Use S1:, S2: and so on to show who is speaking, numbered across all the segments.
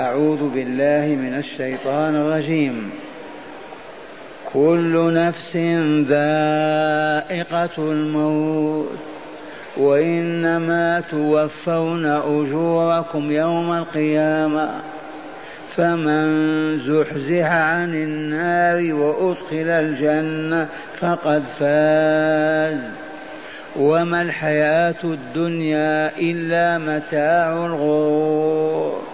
S1: أعوذ بالله من الشيطان الرجيم. كل نفس ذائقة الموت وإنما توفون أجوركم يوم القيامة فمن زحزح عن النار وأدخل الجنة فقد فاز. وما الحياة الدنيا إلا متاع الغرور.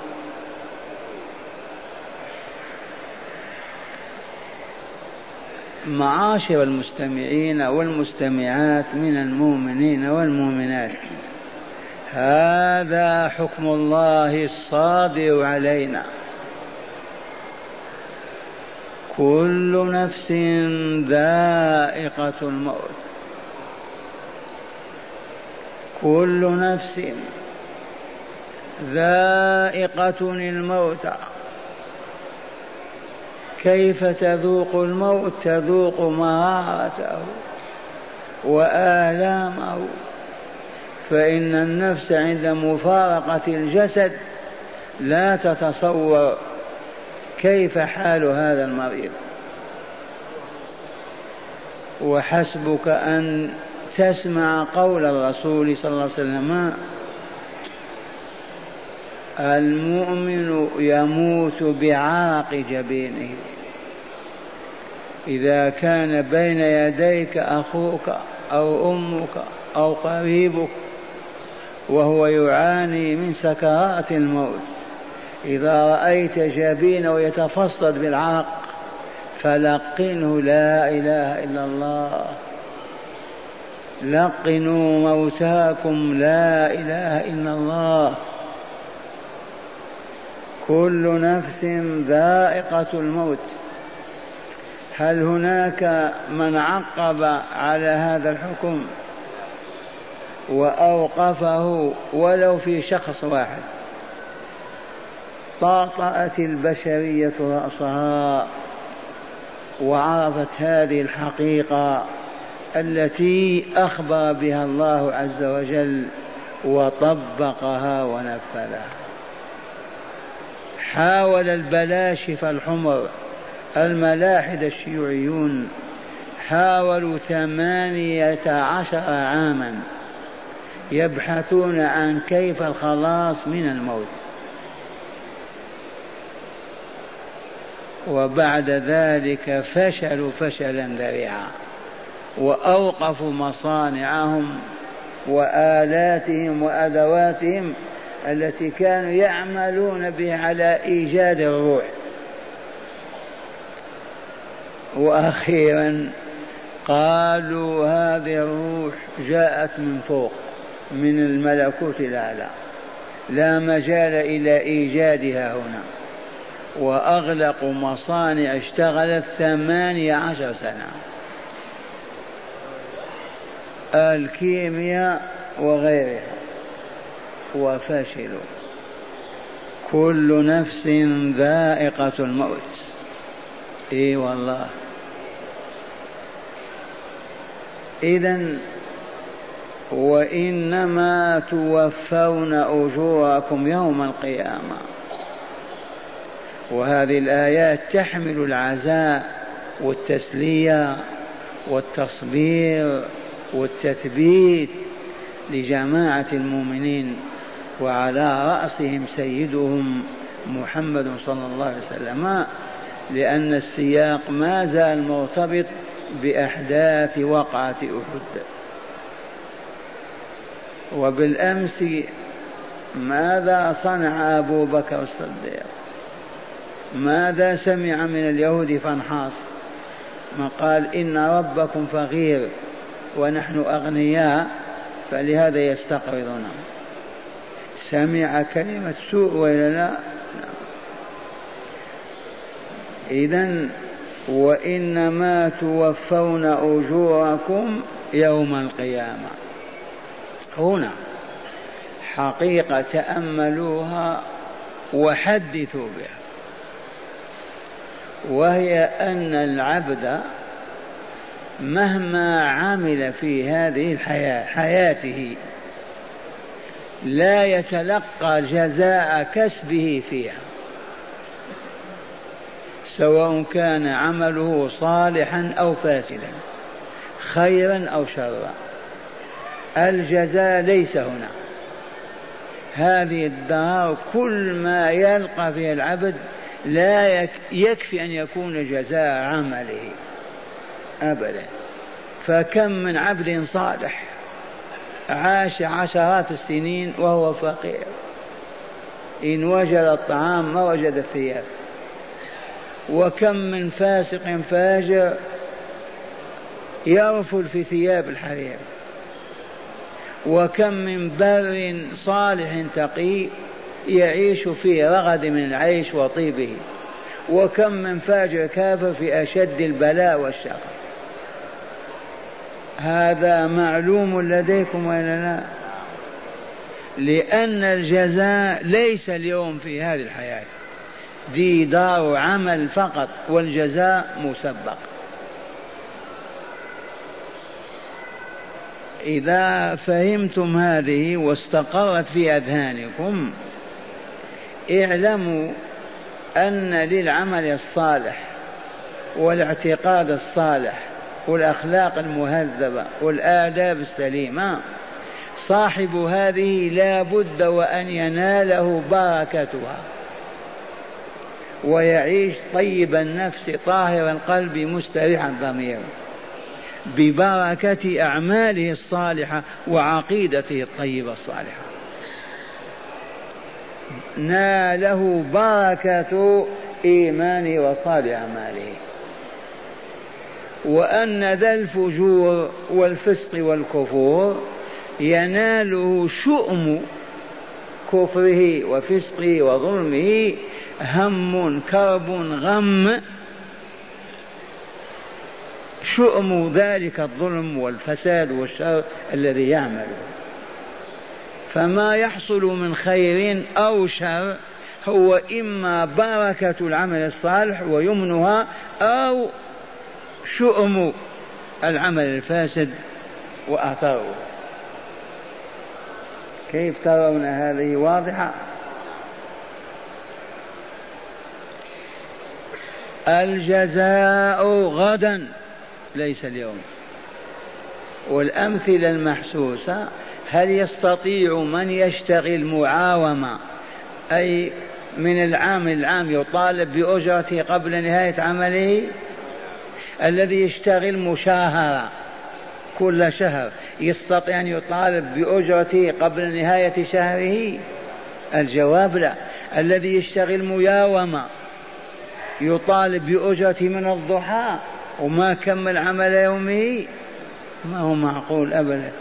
S1: معاشر المستمعين والمستمعات من المؤمنين والمؤمنات. هذا حكم الله الصادر علينا. كل نفس ذائقة الموت. كل نفس ذائقة الموت. كيف تذوق الموت تذوق مرارته وآلامه؟ فإن النفس عند مفارقة الجسد لا تتصور كيف حال هذا المريض. وحسبك أن تسمع قول الرسول صلى الله عليه وسلم المؤمن يموت بعرق جبينه. إذا كان بين يديك أخوك أو أمك أو قريبك وهو يعاني من سكرات الموت. إذا رأيت جبينه يتفصد بالعرق فلقنه لا إله إلا الله. لقنوا موتاكم لا إله إلا الله. كل نفس ذائقة الموت. هل هناك من عقب على هذا الحكم وأوقفه ولو في شخص واحد؟ طاطأت البشرية رأسها وعرفت هذه الحقيقة التي أخبر بها الله عز وجل وطبقها ونفذها. حاول البلاشفة الحمر الملاحدة الشيوعيون حاولوا ثمانية عشر عاما يبحثون عن كيف الخلاص من الموت. وبعد ذلك فشلوا فشلا ذريعا وأوقفوا مصانعهم وآلاتهم وأدواتهم التي كانوا يعملون بها على إيجاد الروح. وأخيرا قالوا هذه الروح جاءت من فوق من الملكوت الأعلى. لا مجال إلى إيجادها هنا. واغلقوا مصانع اشتغلت ثمانية عشر سنة. الكيمياء وغيرها. وفشلوا كل نفس ذائقة الموت. إي والله. إذا وإنما توفون أجوركم يوم القيامة. وهذه الآيات تحمل العزاء والتسلية والتصبير والتثبيت لجماعة المؤمنين. وعلى رأسهم سيدهم محمد صلى الله عليه وسلم لأن السياق ما زال مرتبط بأحداث وقعة أحد. وبالأمس ماذا صنع أبو بكر الصديق؟ ماذا سمع من اليهود فانحاص؟ ما قال إن ربكم فقير ونحن أغنياء فلهذا يستقرضنا سمع كلمة سوء وإلا لا؟ إذا وإنما توفون أجوركم يوم القيامة. هنا حقيقة تأملوها وحدثوا بها. وهي أن العبد مهما عمل في هذه الحياة حياته لا يتلقى جزاء كسبه فيها. سواء كان عمله صالحا أو فاسدا خيرا أو شرا. الجزاء ليس هنا. هذه الدار كل ما يلقى فيها العبد لا يكفي أن يكون جزاء عمله ابدا. فكم من عبد صالح عاش عشرات السنين وهو فقير. إن وجد الطعام ما وجد الثياب. وكم من فاسق فاجر يرفل في ثياب الحرير. وكم من بر صالح تقي يعيش في رغد من العيش وطيبه. وكم من فاجر كافر في أشد البلاء والشر هذا معلوم لديكم ولا لا؟ لأن الجزاء ليس اليوم في هذه الحياة. ذي دار عمل فقط والجزاء مسبق. إذا فهمتم هذه واستقرت في أذهانكم اعلموا أن للعمل الصالح والاعتقاد الصالح والأخلاق المهذبة والآداب السليمة. صاحب هذه لا بد وأن يناله بركتها. ويعيش طيب النفس طاهر القلب مستريح الضمير. ببركة أعماله الصالحة وعقيدته الطيبة الصالحة. ناله بركة إيمانه وصالح أعماله. وأن ذا الفجور والفسق والكفور يناله شؤم كفره وفسقه وظلمه هم كرب غم. شؤم ذلك الظلم والفساد والشر الذي يعمله. فما يحصل من خير أو شر هو إما بركة العمل الصالح ويمنها أو شؤم العمل الفاسد وآثاره. كيف ترون هذه واضحة؟ الجزاء غدا ليس اليوم. والأمثلة المحسوسة هل يستطيع من يشتغل معاومة؟ أي من العام العام يطالب بأجرته قبل نهاية عمله؟ الذي يشتغل مشاهرة كل شهر يستطيع أن يطالب بأجرته قبل نهاية شهره؟ الجواب لا. الذي يشتغل مياومة يطالب بأجرته من الضحى وما كمل عمل يومه؟ ما هو معقول أبدا.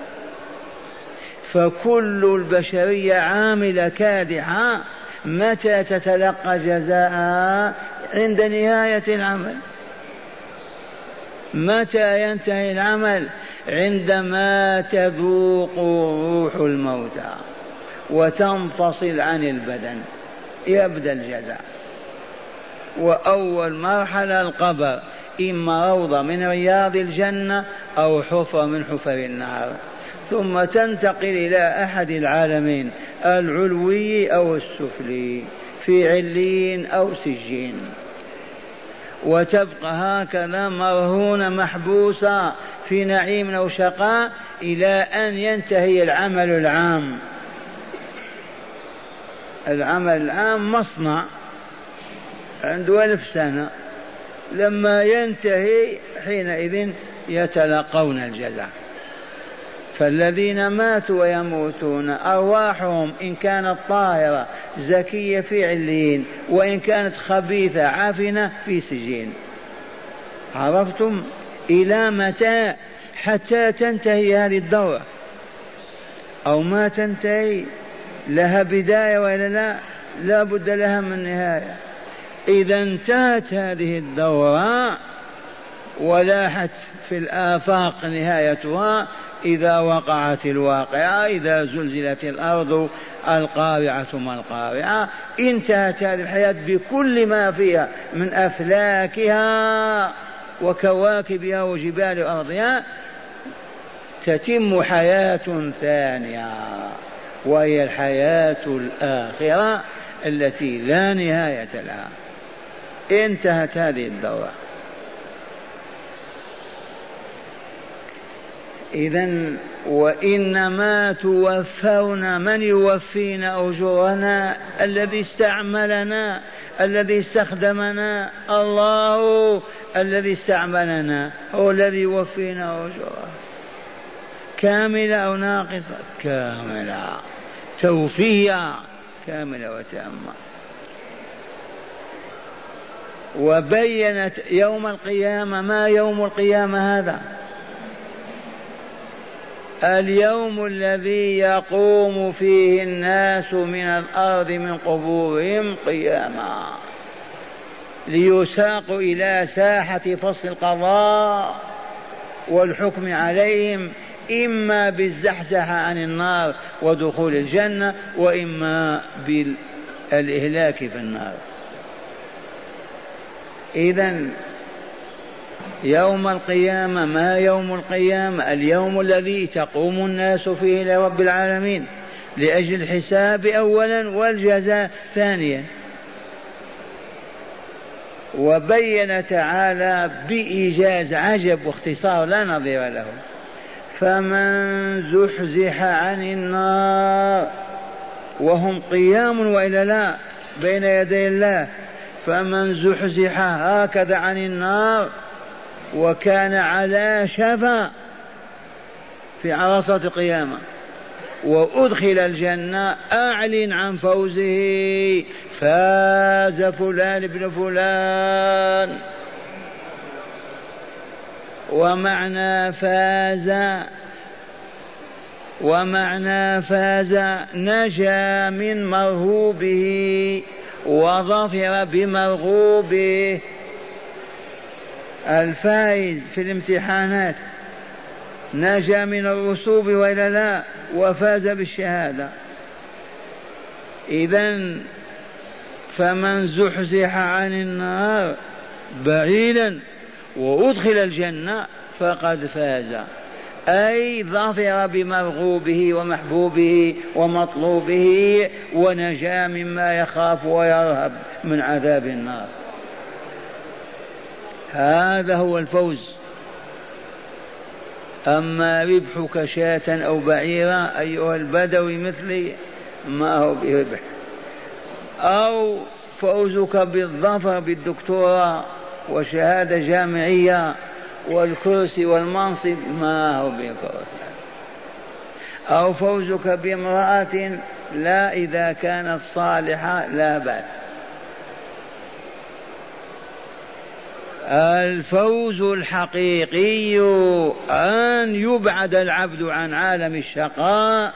S1: فكل البشرية عاملة كادحة متى تتلقى جزاءها عند نهاية العمل؟ متى ينتهي العمل عندما تذوق روح الموتى وتنفصل عن البدن؟ يبدأ الجزاء. وأول مرحلة القبر إما روضة من رياض الجنة أو حفرة من حفر النار ثم تنتقل إلى أحد العالمين العلوي أو السفلي في علين أو سجين. وتبقى هكذا مرهونة محبوسة في نعيم أو شقاء إلى أن ينتهي العمل العام. العمل العام مصنع عنده ألف سنة. لما ينتهي حينئذ يتلقون الجزاء. فالذين ماتوا ويموتون أرواحهم إن كانت طاهرة زكية في عليين وإن كانت خبيثة عفنة في سجين. عرفتم؟ إلى متى؟ حتى تنتهي هذه الدورة. أو ما تنتهي؟ لها بداية ولا لا؟ لا بد لها من نهاية. إذا انتهت هذه الدورة ولاحت في الآفاق نهايتها إذا وقعت الواقعة إذا زلزلت الأرض القارعة ثم القارعة. انتهت هذه الحياة بكل ما فيها من أفلاكها وكواكبها وجبال أرضها تتم حياة ثانية وهي الحياة الآخرة التي لا نهاية لها. انتهت هذه الدورة. إذا وإنما توفون من يوفينا أجورنا الذي استعملنا الذي استخدمنا الله الذي استعملنا هو الذي يوفينا أجورنا. كاملة أو ناقصة؟ كاملة. توفية كاملة وتامة. وبينت يوم القيامة ما يوم القيامة هذا؟ اليوم الذي يقوم فيه الناس من الأرض من قبورهم قياما ليساقوا إلى ساحة فصل القضاء والحكم عليهم إما بالزحزحة عن النار ودخول الجنة وإما بالإهلاك في النار. اذا يوم القيامة ما يوم القيامة؟ اليوم الذي تقوم الناس فيه لرب العالمين لأجل الحساب أولا والجزاء ثانيا. وبين تعالى بإيجاز عجب واختصار لا نظير له. فمن زحزح عن النار وهم قيام وإلا لا؟ بين يدي الله. فمن زحزح هكذا عن النار وكان على شفا في عرصة القيامة وأدخل الجنة أعلن عن فوزه فاز فلان ابن فلان. ومعنى فاز ومعنى فاز نجا من مرهوبه وظفر بمرغوبه. الفائز في الامتحانات نجا من الرسوب والا لا وفاز بالشهادة. اذا فمن زحزح عن النار بعيدا وأدخل الجنة فقد فاز. أي ظفر بمرغوبه ومحبوبه ومطلوبه ونجا مما يخاف ويرهب من عذاب النار. هذا هو الفوز. أما ربحك شاة أو بعيرا أيها البدوي مثلي ما هو بربح. أو فوزك بالظفر بالدكتوراه وشهادة جامعية والكرسي والمنصب ما هو بفوز. أو فوزك بامرأة لا إذا كانت صالحة لا بأس. الفوز الحقيقي أن يبعد العبد عن عالم الشقاء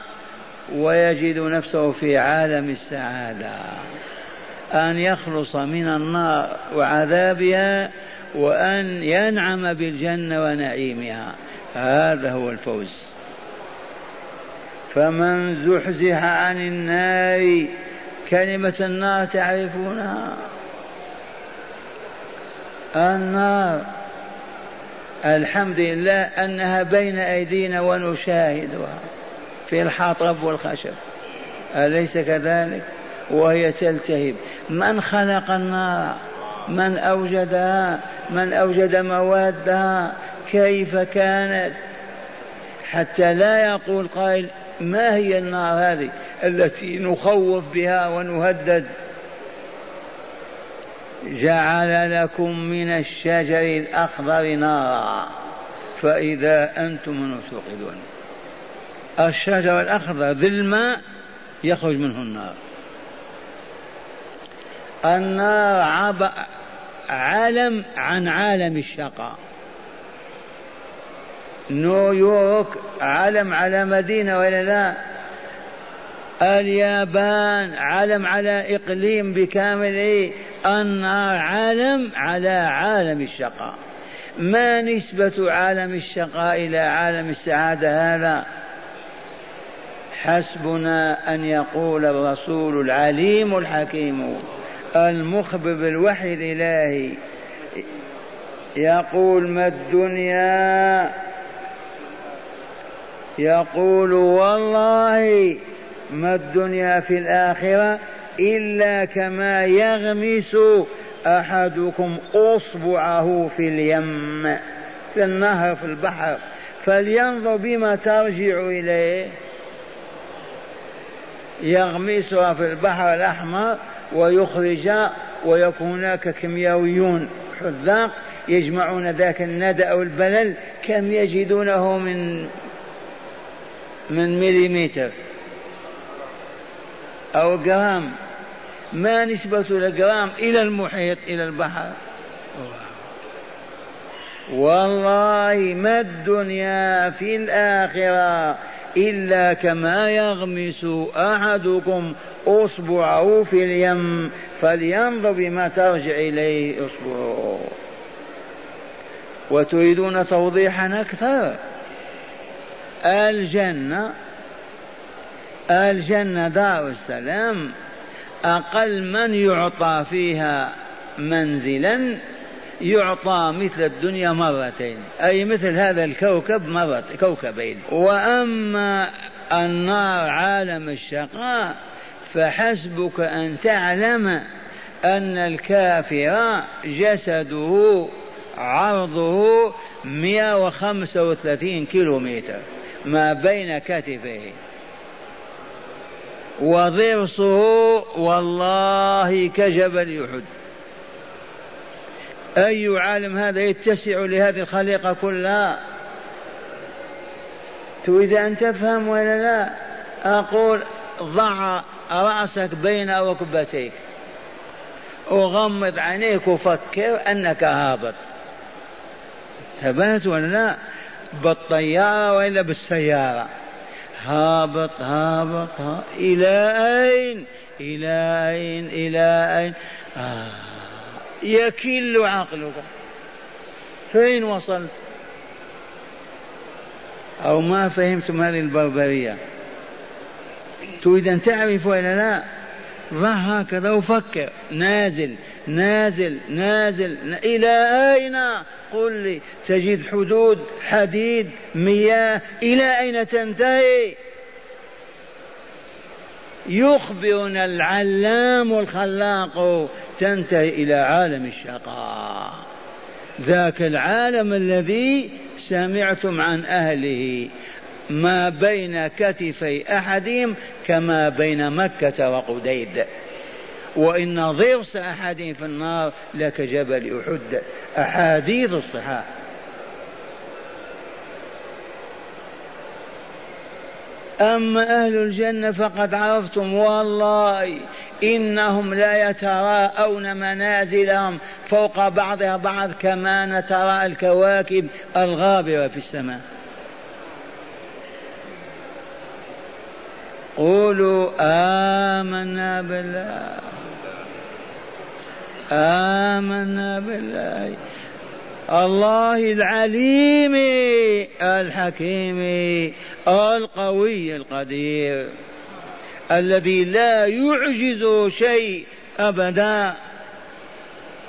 S1: ويجد نفسه في عالم السعادة. أن يخلص من النار وعذابها وأن ينعم بالجنة ونعيمها. هذا هو الفوز. فمن زحزح عن النار كلمة النار تعرفونها. النار الحمد لله أنها بين أيدينا ونشاهدها في الحطب والخشب. أليس كذلك؟ وهي تلتهب. من خلق النار؟ من أوجدها؟ من أوجد موادها؟ كيف كانت؟ حتى لا يقول قائل ما هي النار هذه التي نخوف بها ونهدد؟ جعل لكم من الشجر الأخضر نارا فإذا أنتم منه توقدون. الشجر الأخضر ذي الماء يخرج منه النار. النار عب... علم عن عالم الشقاء. نيويورك علم على مدينة ولا لا؟ اليابان علم على إقليم بكامله النار عالم على عالم الشقاء. ما نسبة عالم الشقاء إلى عالم السعادة هذا؟ حسبنا أن يقول الرسول العليم الحكيم المخبر بالوحي الإلهي. يقول ما الدنيا؟ يقول والله ما الدنيا في الآخرة إلا كما يغمس أحدكم أصبعه في اليم في النهر في البحر. فلينظر بما ترجع إليه. يغمسها في البحر الأحمر ويخرج ويكون هناك كيميائيون حذاق يجمعون ذاك الندى أو البلل كم يجدونه من من مليمتر. أو جرام ما نسبة الجرام إلى المحيط إلى البحر. والله ما الدنيا في الآخرة إلا كما يغمس أحدكم أصبعه في اليم فلينظر بما ترجع إليه أصبعه. وتريدون توضيحا أكثر؟ الجنة الجنة دار السلام أقل من يعطى فيها منزلا يعطى مثل الدنيا مرتين أي مثل هذا الكوكب مرة كوكبين. وأما النار عالم الشقاء فحسبك أن تعلم أن الكافر جسده عرضه 135 كيلو متر ما بين كتفيه وضرسه والله كجبل يحد. أي عالم هذا يتسع لهذه الخليقة كلها؟ تريد أن تفهم ولا لا؟ أقول ضع رأسك بين ركبتيك. وغمض عينيك وفكر أنك هابط. ثبات ولا لا؟ بالطيارة وإلا بالسيارة. هابط هابط, هابط إلى أين؟ إلى أين؟ إلى أين؟ آه. يكل عقلك. فين وصلت؟ أو ما فهمتم هذه البربرية. تريد أن تعرف ولا لا؟ ضع هكذا وفكر. نازل نازل نازل. إلى أين؟ قل لي. تجد حدود حديد مياه. إلى أين تنتهي؟ يخبرنا العلام الخلاق. تنتهي إلى عالم الشقاء. ذاك العالم الذي سمعتم عن أهله. ما بين كتفي أحدهم كما بين مكة وقديد. وإن ضرس أحدهم في النار لكجبل أحد. أحاديث الصحاح. أما أهل الجنة فقد عرفتم والله إنهم لا يتراءون منازلهم فوق بعضها بعض كما نتراءى الكواكب الغابرة في السماء. قولوا آمنا بالله. آمنا بالله. الله العليم الحكيم القوي القدير الذي لا يعجز شيء أبدا.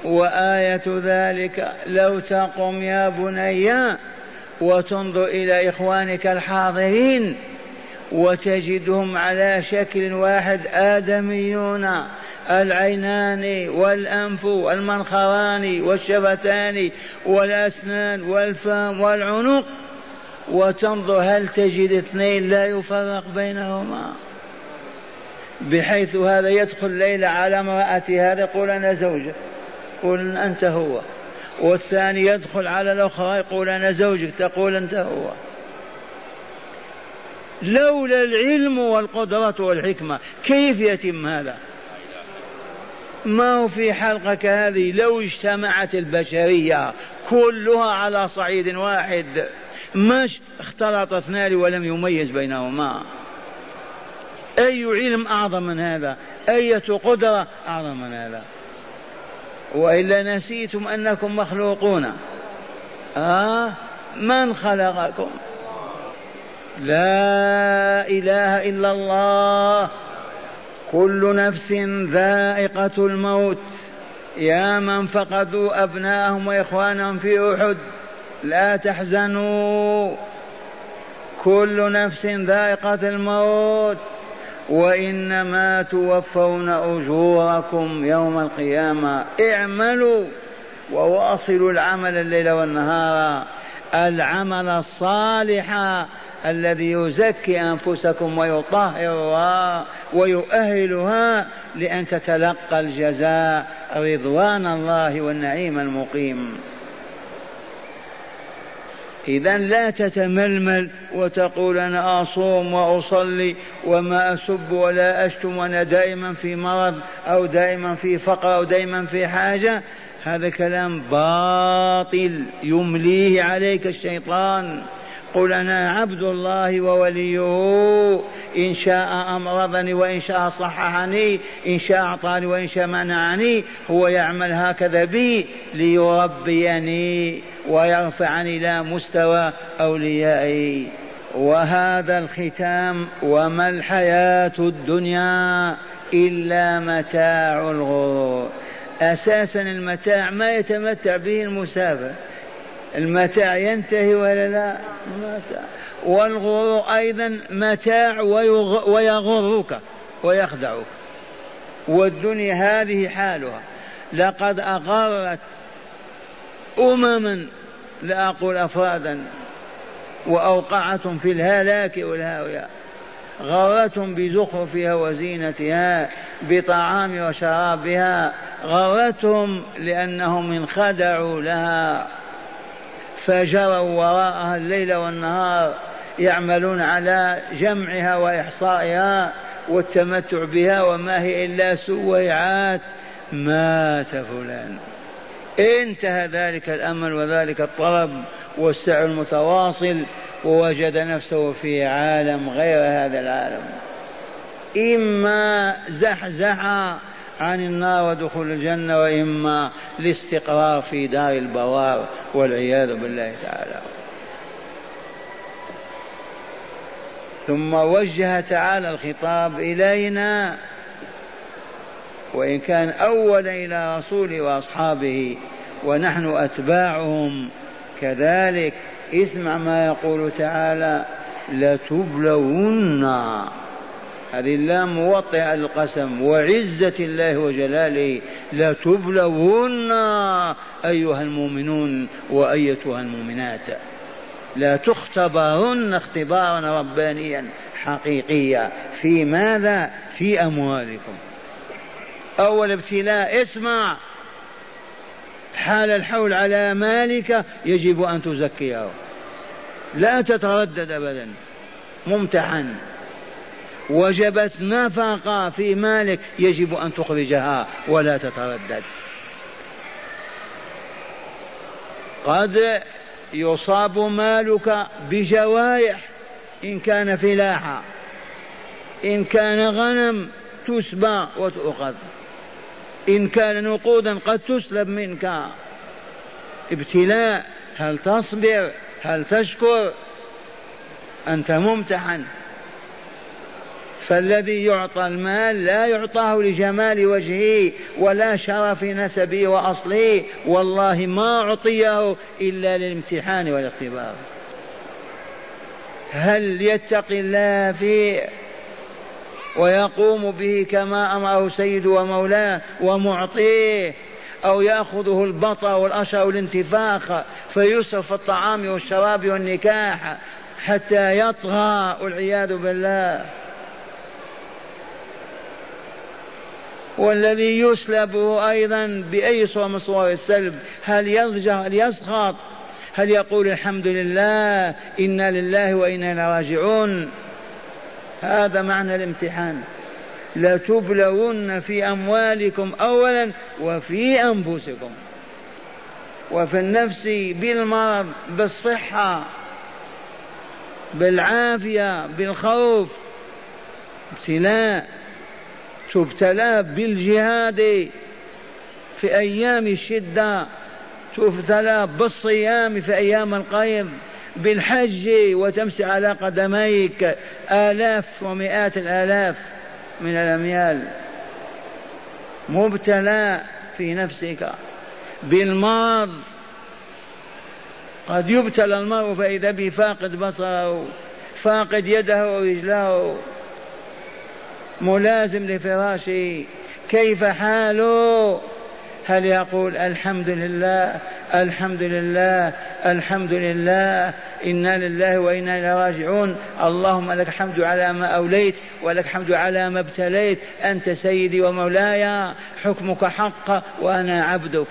S1: وآية ذلك لو تقم يا بني وتنظر إلى إخوانك الحاضرين وتجدهم على شكل واحد آدميون العينان والأنف والمنخران والشفتان والأسنان والفم والعنق. وتنظر هل تجد اثنين لا يفرق بينهما. بحيث هذا يدخل ليلة على امرأة هذا يقول أنا زوجك يقول أنت هو. والثاني يدخل على الأخرى يقول أنا زوجك تقول أنت هو. لولا العلم والقدرة والحكمة. كيف يتم هذا؟ ما هو في حلقك هذه؟ لو اجتمعت البشرية كلها على صعيد واحد مش اختلط اثنان ولم يميز بينهما. أي علم أعظم من هذا؟ أية قدرة أعظم من هذا؟ وإلا نسيتم أنكم مخلوقون. آه؟ من خلقكم؟ لا إله إلا الله. كل نفس ذائقة الموت. يا من فقدوا أبناءهم وإخوانهم في أحد لا تحزنوا. كل نفس ذائقة الموت. وإنما توفون أجوركم يوم القيامة. اعملوا وواصلوا العمل الليل والنهار. العمل الصالح الذي يزكي أنفسكم ويطهرها ويؤهلها لأن تتلقى الجزاء رضوان الله والنعيم المقيم. إذا لا تتململ وتقول أنا أصوم وأصلي وما أسب ولا أشتم وأنا دائما في مرض أو دائما في فقر أو دائما في حاجة هذا كلام باطل يمليه عليك الشيطان. قل أنا عبد الله ووليه إن شاء أمرضني وإن شاء صححني إن شاء أعطاني وإن شاء منعني هو يعمل هكذا بي ليربيني ويرفعني إلى مستوى أوليائي. وهذا الختام وما الحياة الدنيا إلا متاع الغرور. أساسا المتاع ما يتمتع به المسافر. المتاع ينتهي ولا لا؟ والغرور أيضا متاع ويغرك ويخدعك. والدنيا هذه حالها. لقد أغرت أمما لا أقول أفرادا وأوقعتهم في الهلاك والهاوية. غرتهم بزخرفها وزينتها بطعام وشرابها. غرتهم لأنهم انخدعوا لها. فجروا وراءها الليل والنهار يعملون على جمعها وإحصائها والتمتع بها وما هي إلا سويعات. مات فلان. انتهى ذلك الأمل وذلك الطلب والسعي المتواصل ووجد نفسه في عالم غير هذا العالم. إما زحزح عن النار ودخول الجنة وإما الاستقرار في دار البوار والعياذ بالله تعالى. ثم وجه تعالى الخطاب إلينا وإن كان أولا إلى رسوله وأصحابه ونحن أتباعهم. كذلك اسمع ما يقول تعالى لتبلون هذه اللام موطئة للقسم وعزة الله وجلاله لتبلون أيها المؤمنون وأيتها المؤمنات. لا تختبرن اختبارا ربانيا حقيقيا في ماذا؟ في أموالكم. أول ابتلاء اسمع. حال الحول على مالك يجب أن تزكيه. لا تتردد أبدا. ممتحن. وجبت نفقة في مالك يجب أن تخرجها ولا تتردد. قد يصاب مالك بجوائح إن كان فلاحا إن كان غنم تسبى وتؤخذ إن كان نقودا قد تسلب منك. ابتلاء هل تصبر؟ هل تشكر؟ أنت ممتحن. فالذي يعطى المال لا يعطاه لجمال وجهه ولا شرف نسبه وأصله. والله ما أعطيه إلا للامتحان والاختبار. هل يتقي الله فيه ويقوم به كما أمره سيده ومولاه ومعطيه؟ أو يأخذه البطر والاشر والانتفاخ فيسرف في الطعام والشراب والنكاح حتى يطغى والعياذ بالله. والذي يسلب أيضا بأي صورة من صور السلب هل يضجر هل يسخط؟ هل يقول الحمد لله إنا لله وإنا إليه راجعون؟ هذا معنى الامتحان. لتبلون في أموالكم أولا وفي أنفسكم. وفي النفس بالمرض بالصحة بالعافية بالخوف ابتلاء. تبتلى بالجهاد في أيام الشدة تبتلى بالصيام في أيام القيض بالحج وتمسي على قدميك آلاف ومئات الآلاف من الأميال. مبتلى في نفسك. بالمرض قد يبتلى المرء فإذا به فاقد بصره فاقد يده ورجله ملازم لفراشه كيف حاله؟ هل يقول الحمد لله الحمد لله الحمد لله إنا لله وإنا إليه راجعون. اللهم لك الحمد على ما أوليت ولك الحمد على ما ابتليت. أنت سيدي ومولاي حكمك حق وأنا عبدك.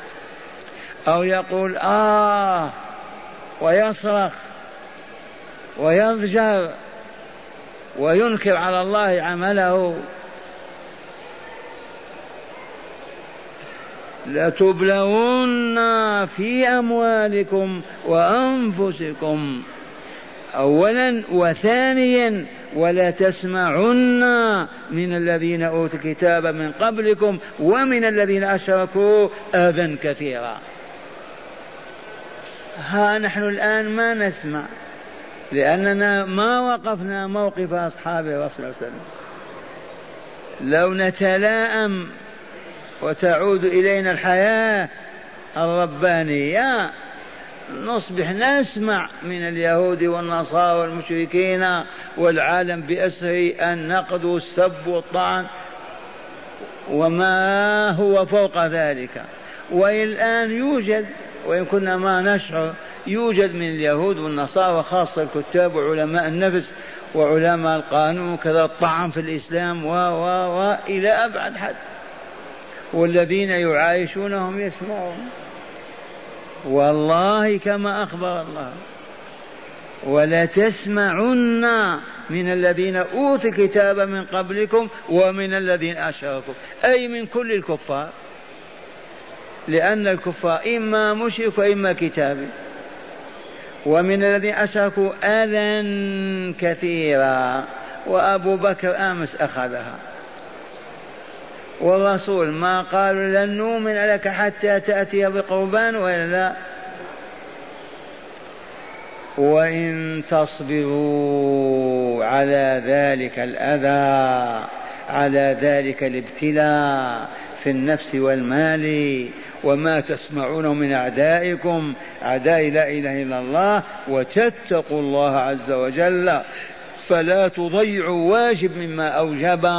S1: أو يقول آه ويصرخ ويضجر. وينكر على الله عمله. لتبلغن في أموالكم وأنفسكم أولا وثانيا ولا تسمعن من الذين أوتوا الكتاب من قبلكم ومن الذين أشركوا أذى كثيرا. ها نحن الآن ما نسمع. لأننا ما وقفنا موقف أصحاب الرسول صلى الله عليه وسلم. لو نتلاءم وتعود إلينا الحياة الربانية نصبح نسمع من اليهود والنصارى والمشركين والعالم بأسره النقد والسب والطعن وما هو فوق ذلك. والآن يوجد وإن كنا ما نشعر يوجد من اليهود والنصارى وخاصة الكتاب وعلماء النفس وعلماء القانون وكذا الطعن في الإسلام و و و إلى أبعد حد. والذين يعايشونهم يسمعون. والله كما أخبر الله. ولتسمعن من الذين أوتوا الكتاب من قبلكم ومن الذين أشركوا. أي من كل الكفار. لأن الكفار إما مشرك وإما كتابي. ومن الذين أشركوا أذى كثيرا وأبو بكر أمس أخذها. والرسول ما قالوا لن نؤمن لك حتى تأتي بقربان وإلا لا. وإن تصبروا على ذلك الأذى على ذلك الابتلاء في النفس والمال وما تسمعونه من أعدائكم. أعداء لا إله إلا الله وتتقوا الله عز وجل. فلا تضيعوا واجب مما أوجب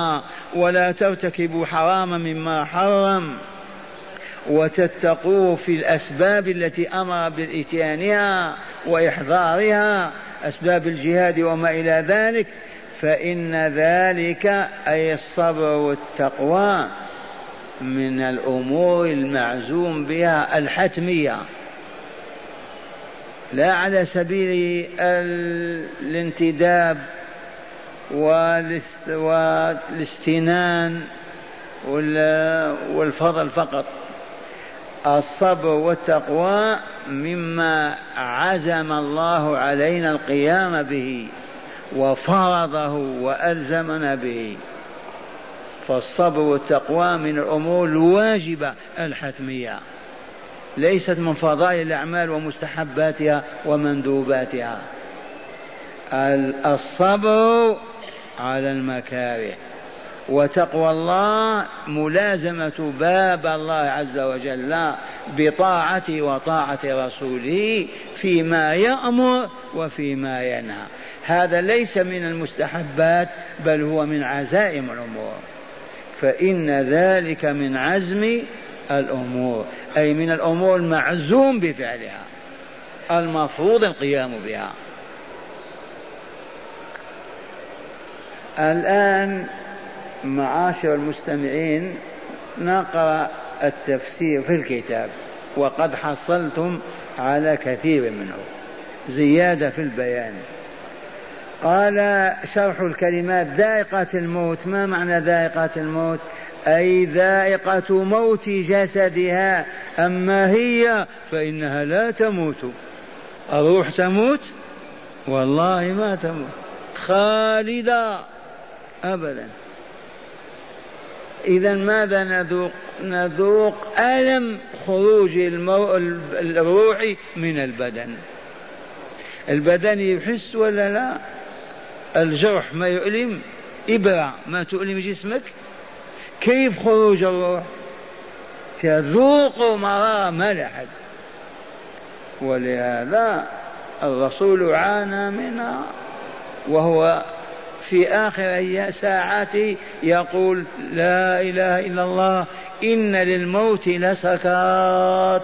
S1: ولا ترتكبوا حراما مما حرم. وتتقوا في الأسباب التي أمر بإتيانها وإحضارها أسباب الجهاد وما إلى ذلك. فإن ذلك أي الصبر والتقوى. من الأمور المعزوم بها الحتمية. لا على سبيل الانتداب والاستنان والفضل فقط. الصبر والتقوى مما عزم الله علينا القيام به وفرضه وألزمنا به. فالصبر والتقوى من الأمور الواجبة الحتمية. ليست من فضائل الأعمال ومستحباتها ومندوباتها. الصبر على المكاره. وتقوى الله ملازمة باب الله عز وجل بطاعته وطاعة رسوله فيما يأمر وفيما ينهى. هذا ليس من المستحبات بل هو من عزائم الأمور. فإن ذلك من عزم الأمور أي من الأمور المعزوم بفعلها المفروض القيام بها. الآن معاشر المستمعين نقرأ التفسير في الكتاب وقد حصلتم على كثير منه. زيادة في البيان. قال شرح الكلمات ذائقة الموت ما معنى ذائقة الموت؟ أي ذائقة موت جسدها. أما هي فإنها لا تموت. الروح تموت؟ والله ما تموت. خالدة. أبدا. إذا ماذا نذوق؟ نذوق ألم خروج المو... الروح من البدن. البدن يحس ولا لا؟ الجرح ما يؤلم إبرة ما تؤلم جسمك. كيف خروج الروح؟ تذوق مرارة ما لأحد ولهذا الرسول عانى منها وهو في آخر ساعاته يقول لا إله إلا الله إن للموت لسكرات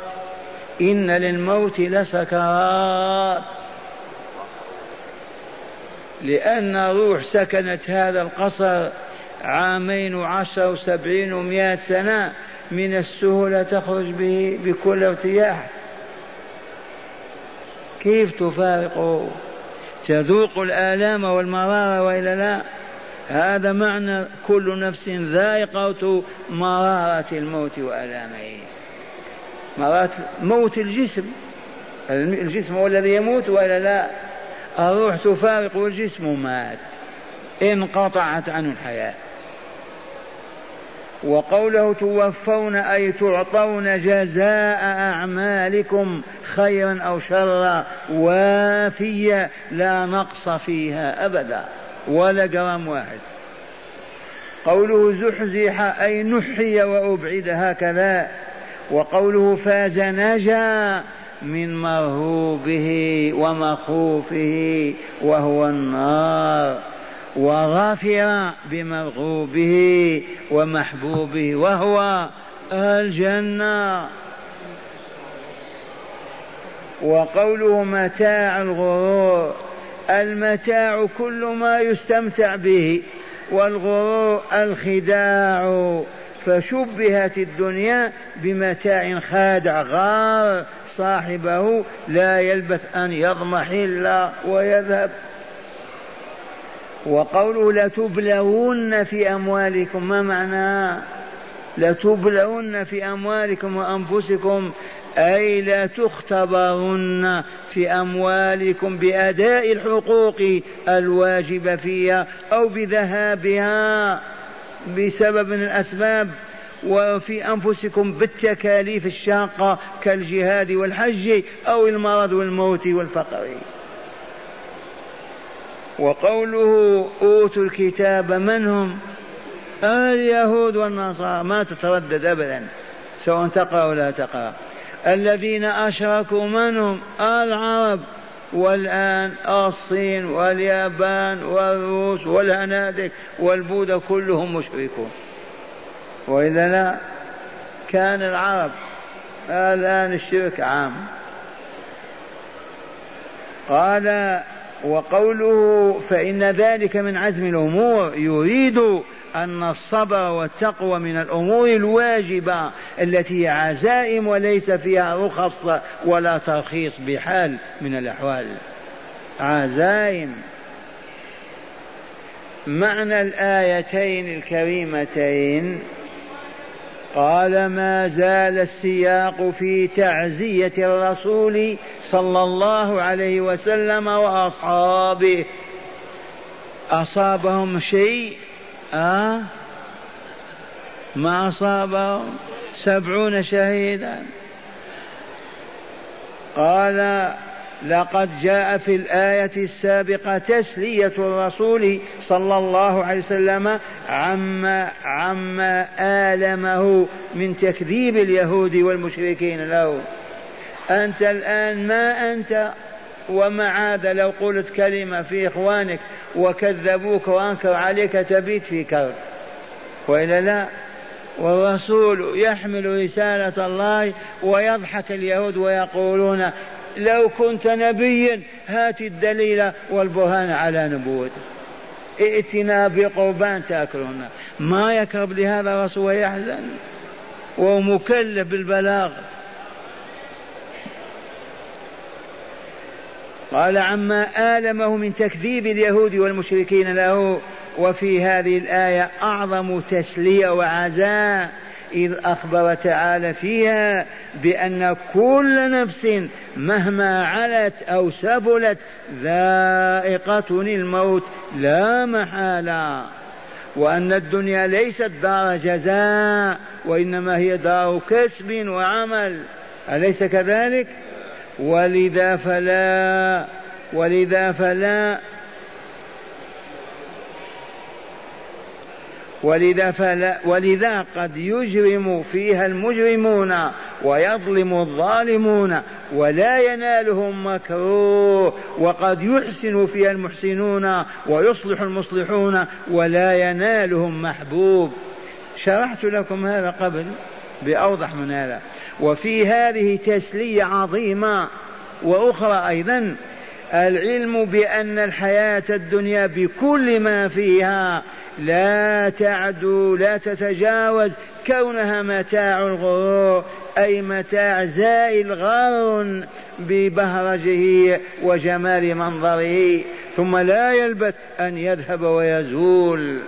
S1: إن للموت لسكرات. لأن روح سكنت هذا القصر عامين وعشر وسبعين ومائة سنة من السهولة تخرج به بكل ارتياح. كيف تفارقه تذوق الآلام والمرارة وإلا لا؟ هذا معنى كل نفس ذائقة مرارة الموت وآلامه. مرارة موت الجسم. الجسم هو الذي يموت وإلا لا؟ الروح تفارق الجسم مات. انقطعت عنه الحياة. وقوله توفون أي تعطون جزاء أعمالكم خيرا أو شرا وافية لا نقص فيها أبدا ولا جرام واحد. قوله زحزح أي نحي وأبعد هكذا. وقوله فاز نجا من مرهوبه ومخوفه وهو النار وغفر بمرغوبه ومحبوبه وهو الجنة. وقوله متاع الغرور المتاع كل ما يستمتع به والغرور الخداع فشبهت الدنيا بمتاع خادع غار صاحبه لا يلبث أن يضمحل ويذهب. وقوله لتبلون في أموالكم ما معناه لتبلون في أموالكم وأنفسكم أي لا تختبرن في أموالكم بأداء الحقوق الواجبة فيها أو بذهابها بسبب من الأسباب. وفي أنفسكم بالتكاليف الشاقة كالجهاد والحج أو المرض والموت والفقر. وقوله أوتوا الكتاب من هم؟ اليهود والنصارى. ما تتردد أبدا. سواء تقرأ ولا تقرأ. الذين أشركوا من هم؟ العرب والآن الصين واليابان والروس والهنادك والبوذا كلهم مشركون. وإذا لا كان العرب الآن الشرك عام. قال وقوله فإن ذلك من عزم الأمور يريد أن الصبر والتقوى من الأمور الواجبة التي هي عزائم وليس فيها رخص ولا ترخيص بحال من الأحوال. عزائم. معنى الآيتين الكريمتين قال ما زال السياق في تعزية الرسول صلى الله عليه وسلم وأصحابه. أصابهم شيء؟ آه؟ ما أصابهم؟ سبعون شهيدا. قال لقد جاء في الآية السابقة تسلية الرسول صلى الله عليه وسلم عما عما آلمه من تكذيب اليهود والمشركين له. أنت الآن ما أنت ومع هذا لو قلت كلمة في إخوانك وكذبوك وأنكر عليك تبيت في كرب وإلا لا. والرسول يحمل رسالة الله ويضحك اليهود ويقولون لو كنت نبيا هات الدليل والبرهان على نبوته. ائتنا بقربان تاكلون ما يكرب لهذا الرسول ويحزن. ومكلف بالبلاغ. قال عما آلمه من تكذيب اليهود والمشركين له وفي هذه الآية أعظم تسلية وعزاء إذ أخبر تعالى فيها بأن كل نفس مهما علت أو سفلت ذائقة الموت لا محالة وأن الدنيا ليست دار جزاء وإنما هي دار كسب وعمل. أليس كذلك؟ ولذا فلا ولذا فلا ولذا, فلا ولذا قد يجرم فيها المجرمون ويظلم الظالمون ولا ينالهم مكروه وقد يحسن فيها المحسنون ويصلح المصلحون ولا ينالهم محبوب. شرحت لكم هذا قبل بأوضح من هذا. وفي هذه تسلية عظيمة وأخرى أيضا العلم بأن الحياة الدنيا بكل ما فيها لا تعدو لا تتجاوز. كونها متاع الغرور أي متاع زائل غار ببهرجه وجمال منظره. ثم لا يلبث أن يذهب ويزول.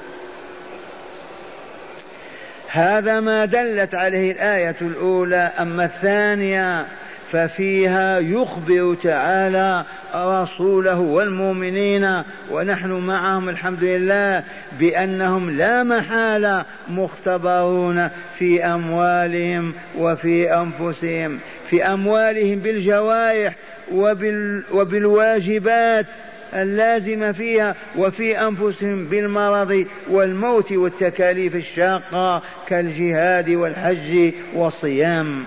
S1: هذا ما دلت عليه الآية الأولى. أما الثانية ففيها يخبر تعالى رسوله والمؤمنين ونحن معهم الحمد لله بأنهم لا محالة مختبرون في أموالهم وفي أنفسهم في أموالهم بالجوارح وبال وبالواجبات اللازمة فيها وفي أنفسهم بالمرض والموت والتكاليف الشاقة كالجهاد والحج والصيام.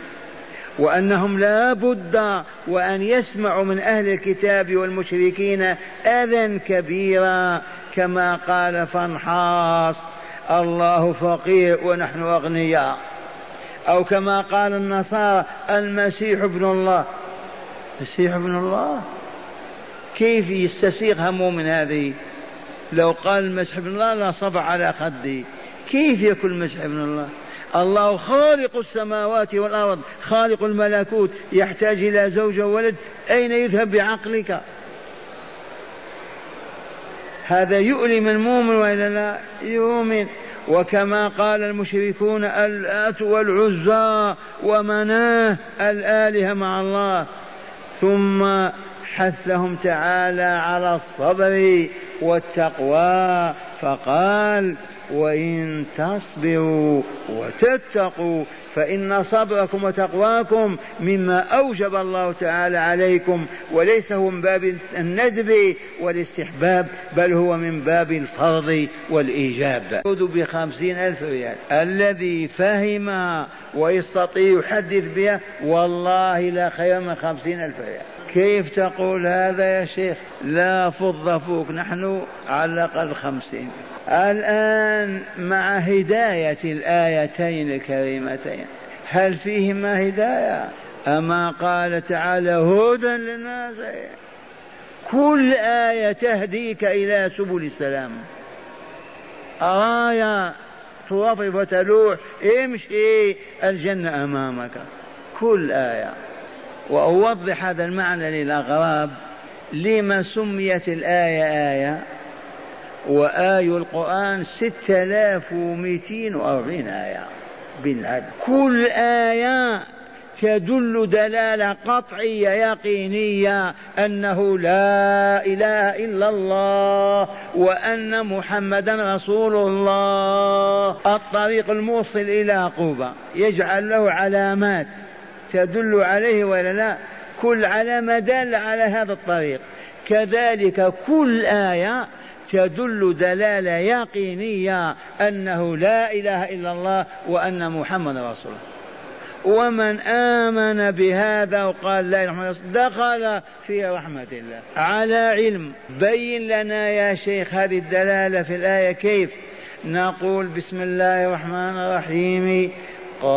S1: وأنهم لا بد وأن يسمعوا من أهل الكتاب والمشركين أذى كبيرا كما قال فانحاص الله فقير ونحن أغنياء. أو كما قال النصارى المسيح ابن الله. المسيح ابن الله؟ كيف يستسيغ همه من هذه؟ لو قال المسيح ابن الله لا صبع على خدي. كيف يكون المسيح ابن الله؟ الله خالق السماوات والأرض خالق الملكوت يحتاج إلى زوج وولد أين يذهب بعقلك؟ هذا يؤلم المؤمن وإلا لا؟ يؤمن. وكما قال المشركون الآت والعزى ومناه الآلهة مع الله. ثم حثهم تعالى على الصبر والتقوى فقال وإن تصبروا وتتقوا فإن صبركم وتقواكم مما أوجب الله تعالى عليكم وليس هو من باب الندب والاستحباب بل هو من باب الفرض والإيجاب. بخمسين ألف ريال. الذي فهمها ويستطيع يحدث بها والله لا خير من خمسين ألف ريال. كيف تقول هذا يا شيخ؟ لا فض فوق نحن على الأقل خمسين. الآن مع هداية الآيتين الكريمتين هل فيهما هداية؟ أما قال تعالى هدى للناس. كل آية تهديك إلى سبل السلام. آية توظف وتلوح امشي الجنة أمامك. كل آية. وأوضح هذا المعنى للأغراب. لما سميت الآية آية؟ وآي القرآن ستة آلاف ومئتين وأربعين آية. بالعدد كل آية تدل دلالة قطعية يقينية أنه لا إله إلا الله وأن محمدا رسول الله. الطريق الموصل إلى قوبة. يجعل له علامات. تدل عليه ولا لا؟ كل علامة دالة على هذا الطريق. كذلك كل آية تدل دلالة يقينية أنه لا إله إلا الله وأن محمد رسول الله. ومن آمن بهذا وقال لا إله إلا دخل في رحمة الله. على علم. بين لنا يا شيخ هذه الدلالة في الآية كيف؟ نقول بسم الله الرحمن الرحيم. قاف.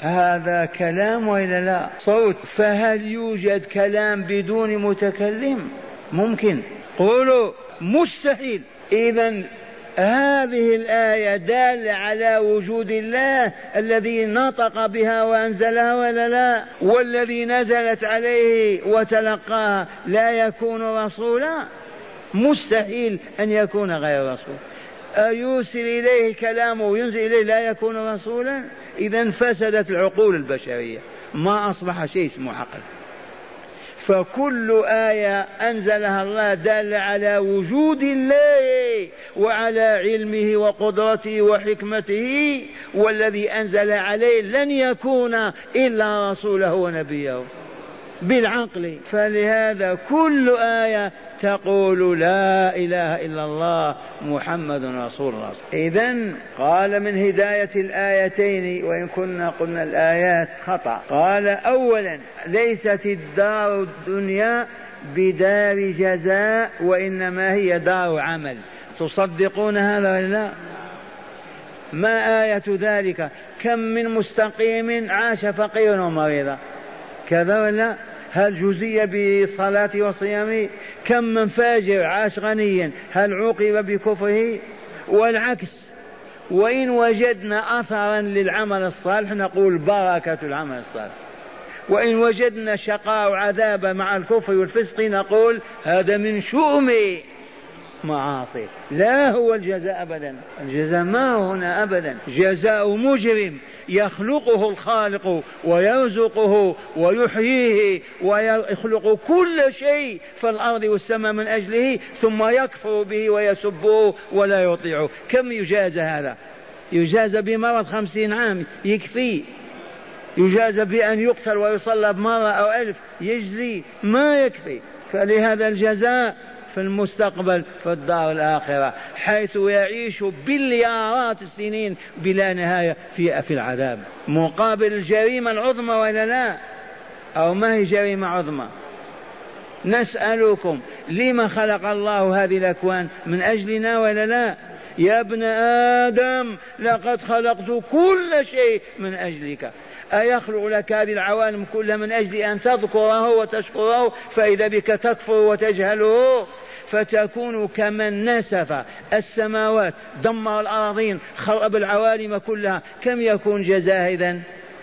S1: هذا كلام وإلا لا؟ صوت. فهل يوجد كلام بدون متكلم؟ ممكن. قولوا. مستحيل. اذا هذه الآية دالة على وجود الله الذي نطق بها وأنزلها ولا لا؟ والذي نزلت عليه وتلقاها لا يكون رسولا؟ مستحيل أن يكون غير رسول. أيوصل إليه كلامه وينزل إليه لا يكون رسولا؟ إذا فسدت العقول البشرية. ما أصبح شيء اسمه عقل. فكل آية أنزلها الله دال على وجود الله وعلى علمه وقدرته وحكمته والذي أنزل عليه لن يكون إلا رسوله ونبيه. بالعقل. فلهذا كل آية تقول لا إله إلا الله محمد رسول الله. إذا قال من هداية الآيتين وإن كنا قلنا الآيات خطأ. قال أولا ليست الدار الدنيا بدار جزاء وإنما هي دار عمل. تصدقون هذا ولا لا؟ ما آية ذلك؟ كم من مستقيم عاش فقيرا ومريضا. كذا ولا؟ هل جزي بصلاة وصيامه؟ كم من فاجر عاش غنيا هل عوقب بكفره؟ والعكس وإن وجدنا أثرا للعمل الصالح نقول بركة العمل الصالح. وإن وجدنا شقاء وعذاب مع الكفر والفسق نقول هذا من شؤم معاصي. لا هو الجزاء أبدا. الجزاء ما هنا أبدا. جزاء مجرم يخلقه الخالق ويرزقه ويحييه ويخلق كل شيء في الأرض والسماء من أجله ثم يكفر به ويسبه ولا يطيعه. كم يجازى هذا؟ يجازى بمرض خمسين عام يكفي. يجازى بأن يقتل ويصلب مرة أو ألف يجزي. ما يكفي. فلهذا الجزاء في المستقبل في الدار الآخرة حيث يعيش بليارات السنين بلا نهاية في في العذاب. مقابل الجريمة العظمى ولا لا؟ أو ما هي جريمة عظمى؟ نسألكم لما خلق الله هذه الأكوان؟ من أجلنا ولا لا؟ يا ابن آدم لقد خلقت كل شيء من أجلك. أيخلق لك هذه العوالم كلها من أجل أن تذكره وتشكره فإذا بك تكفر وتجهله. فتكون كمن نسف السماوات دمر الأراضين خرب العوالم كلها. كم يكون جزاء إذن؟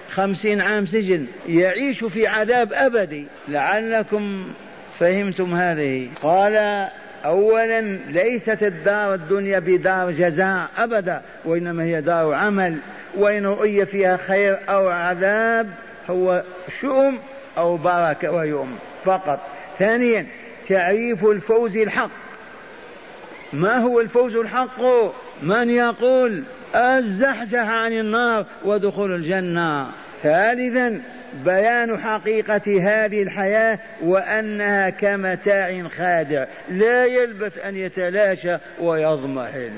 S1: خمسين عام سجن. يعيش في عذاب أبدي. لعلكم فهمتم هذه. قال أولا ليست الدار الدنيا بدار جزاء أبدا وإنما هي دار عمل. وإن رؤي فيها خير أو عذاب هو شؤم أو بركة ويؤم. فقط. ثانيا تعريف الفوز الحق. ما هو الفوز الحق؟ من يقول الزحزح عن النار ودخول الجنة. ثالثا بيان حقيقة هذه الحياة وأنها كمتاع خادع. لا يلبث أن يتلاشى ويضمحل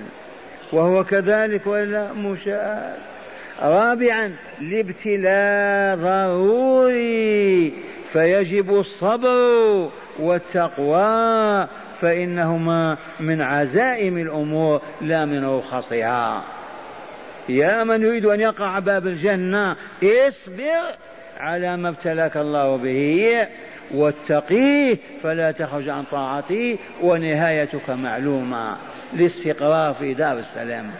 S1: وهو كذلك ولا مشاهد. رابعا الابتلاء ضروري. فيجب الصبر. والتقوى فإنهما من عزائم الأمور لا من رخصها. يا من يريد أن يقع باب الجنة اصبر على ما ابتلاك الله به واتقيه فلا تخرج عن طاعته ونهايتك معلومة. الاستقرار في دار السلام.